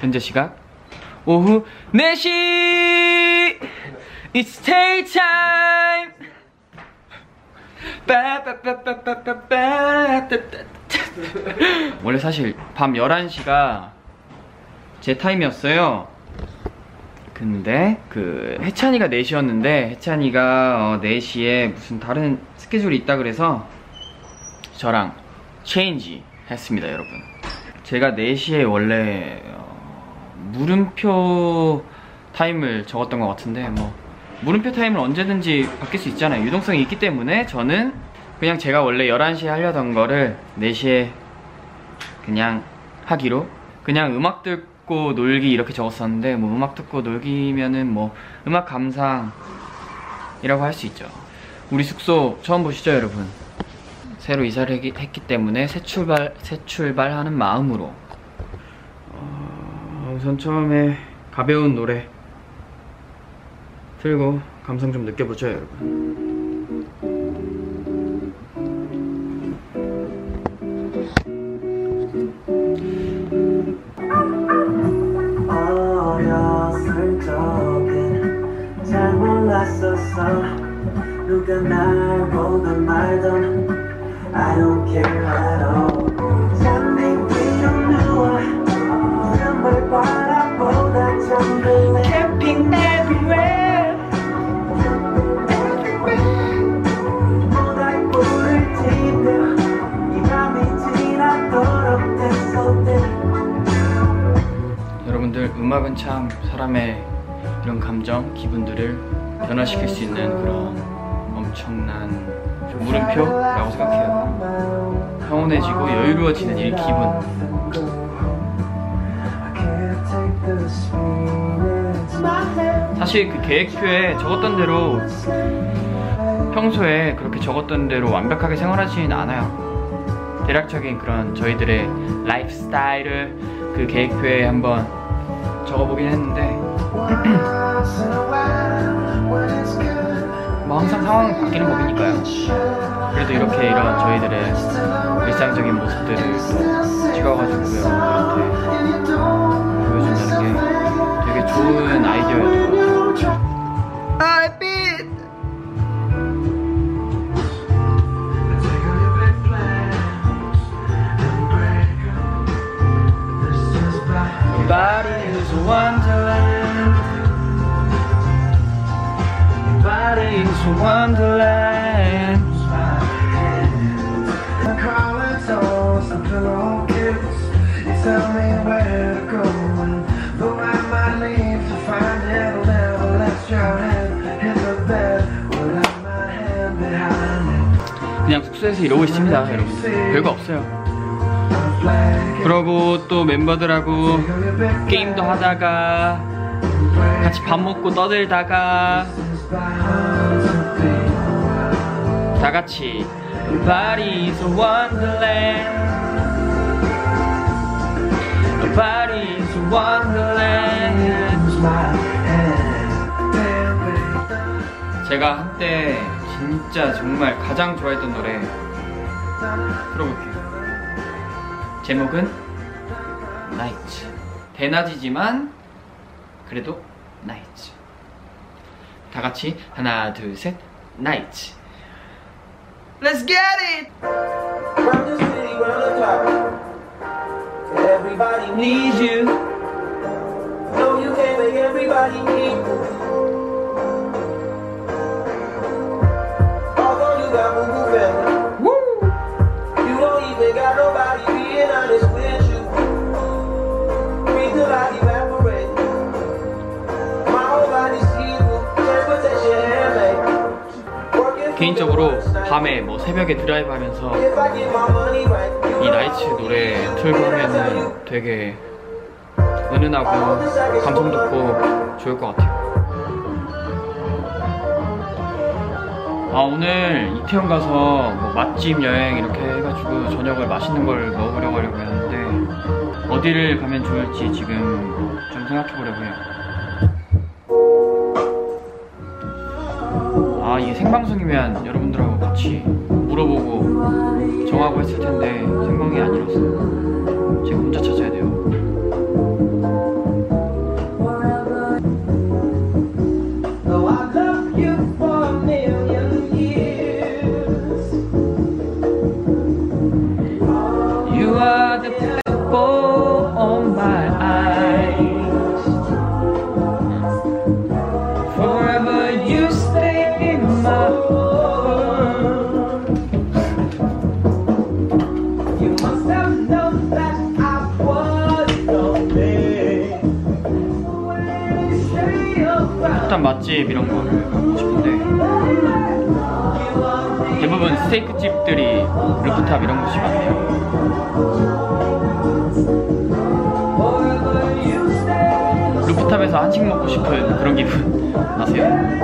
현재 시각 오후 4시. It's stay time. 원래 사실 밤 11시가 제 타임이었어요. 근데 그 해찬이가 4시였는데 해찬이가 어, 4시에 무슨 다른 스케줄이 있다 그래서 저랑 체인지 했습니다 여러분. 제가 4시에 원래 어, 물음표 타임을 적었던 것 같은데 뭐 물음표 타임을 언제든지 바뀔 수 있잖아요. 유동성이 있기 때문에 저는 그냥 제가 원래 11시에 하려던 거를 4시에 그냥 하기로. 그냥 음악 듣고 놀기 이렇게 적었었는데 뭐 음악 듣고 놀기면은 뭐 음악 감상이라고 할 수 있죠. 우리 숙소 처음 보시죠 여러분? 새로 이사를 했기, 때문에 새 출발 새 출발하는 마음으로. 어, 우선 처음에 가벼운 노래 틀고 감성 좀 느껴보죠 여러분. 누가 날 음악은 참 사람의 이런 감정, 기분들을 변화시킬 수 있는 그런 엄청난 물음표라고 생각해요. 평온해지고 여유로워지는 이 기분. 사실 그 계획표에 적었던 대로 평소에 그렇게 적었던 대로 완벽하게 생활하지는 않아요. 대략적인 그런 저희들의 라이프 스타일을 그 계획표에 한번 적어보긴 했는데 뭐 항상 상황은 바뀌는 법이니까요. 그래도 이렇게 이런 저희들의 일상적인 모습들을 또 찍어가지고 여러분들한테 보여준다는 게 되게 좋은 아이디어였던 것 같아요. 숙소에서 이러고 있습니다, 여러분. 별거 없어요. 그러고 또 멤버들하고 게임도 하다가 같이 밥 먹고 떠들다가 다 같이 Body is a wonderland. Body is a wonderland. 제가 한때 진짜 정말 가장 좋아했던 노래 들어볼게요. 제목은 나이츠. 대낮이지만 그래도 나이츠. 다 같이 하나 둘 셋 나이츠. Let's get it. Round the city, round the clock. Everybody needs Need you. No, you can't make everybody need you 개인적으로. 밤에 뭐 새벽에 드라이브 하면서 이 나이츠 노래 틀고 하면은 되게 은은하고 감성 돋고 좋을 것 같아요. 아 오늘 이태원 가서 뭐 맛집 여행 이렇게 해가지고 저녁을 맛있는 걸 먹으려고 하려고 했는데 어디를 가면 좋을지 지금 좀 생각해 보려고 해요. 이게 생방송이면 여러분들하고 같이 물어보고 정하고 했을 텐데 생방이 아니라서 제가 혼자 찾아야 돼요. 일단 맛집 이런 거를 가고 싶은데 대부분 스테이크 집들이 루프탑 이런 곳이 많네요. 루프탑에서 한식 먹고 싶은 그런 기분 아세요?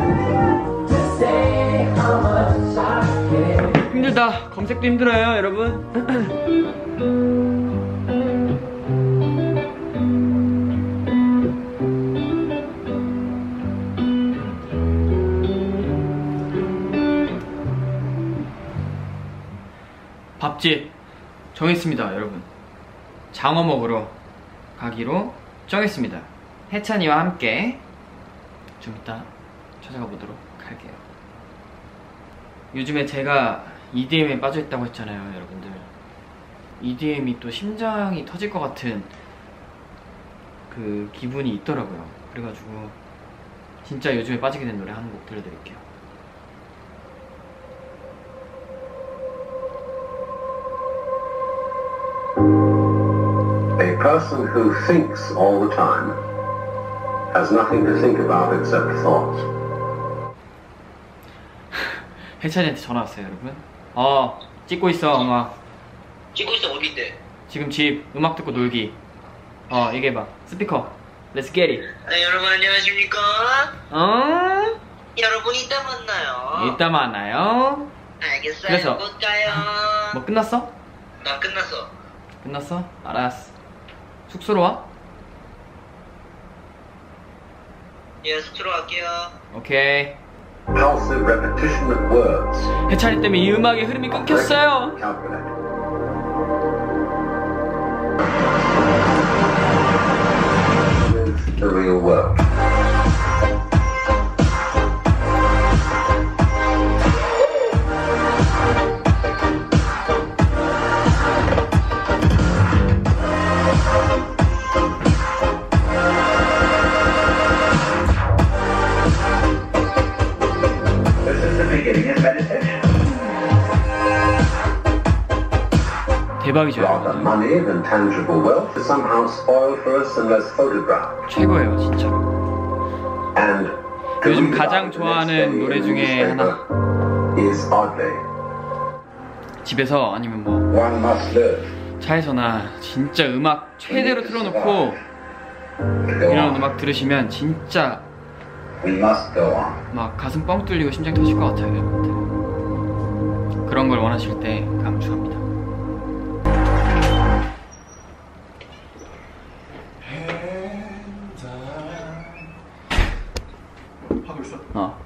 힘들다. 검색도 힘들어요, 여러분. 밥집 정했습니다, 여러분. 장어 먹으러 가기로 정했습니다. 해찬이와 함께 좀 이따 찾아가 보도록 할게요. 요즘에 제가 EDM에 빠져있다고 했잖아요, 여러분들. EDM이 또 심장이 터질 것 같은 그 기분이 있더라고요. 그래가지고 진짜 요즘에 빠지게 된 노래 한 곡 들려드릴게요. Person who thinks all the time has nothing to think about except thoughts. 해찬이한테 전화 왔어요, 여러분. 어, 찍고 있어, 음악. 찍고 있어 어딘데? 지금 집 음악 듣고 놀기. 어, 얘기해봐. 스피커. Let's get it. 네 여러분 안녕하십니까? 어? 여러분 이따 만나요. 이따 만나요. 알겠어요. 그래서? 곧 가요. 뭐 끝났어? 나 끝났어. 끝났어? 알았어. 숙소로 와? 예 숙소로 갈게요. 오케이. Pulsive repetition of words. 해찬이 때문에 이 음악의 흐름이 끊겼어요. Calculate. With the real world. 대박이죠. Rather 여러분. money than tangible wealth is somehow spoiled for us unless photographed. 최고예요, to 요즘 가장 좋아하는 노래 중에 oddly. 집에서 아니면 뭐 One must live. 차에서나 진짜 음악 최대로 틀어놓고 이런. 음악 들으시면 진짜 막 가슴 뻥 뚫리고 심장 터질 것 같아요, 여러분들. 그런 걸 원하실 때. 하고 있어? 어.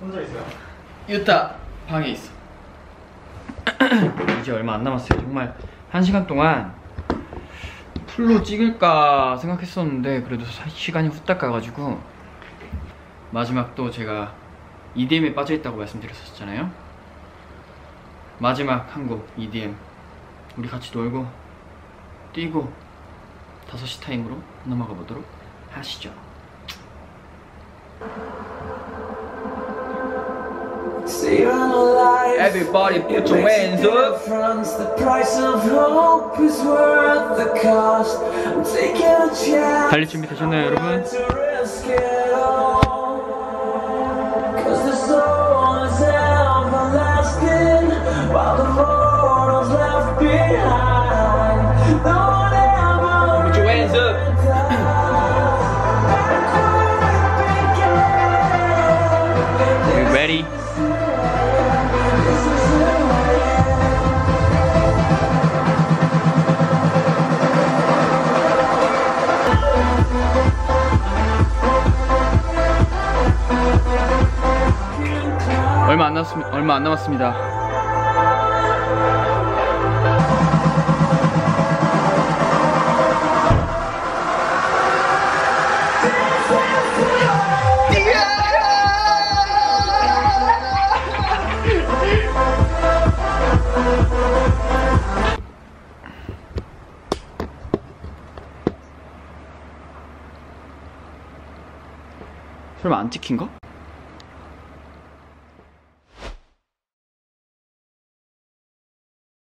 혼자 있어요? 유타 방에 있어. 이제 얼마 안 남았어요. 정말 한 시간 동안 풀로 찍을까 생각했었는데 그래도 사- 시간이 후딱 가가지고 마지막 또 제가 EDM에 빠져있다고 말씀드렸었잖아요. 마지막 한 곡 EDM 우리 같이 놀고 뛰고 5시 타임으로 넘어가 보도록 하시죠. See. Everybody put your hands up. difference. The price of hope is worth the cost. I'm taking a chance. 달릴 준비 되셨나요, 여러분? 얼마 안 남았습 얼마 안 남았습니다. 설마 안 찍힌 거?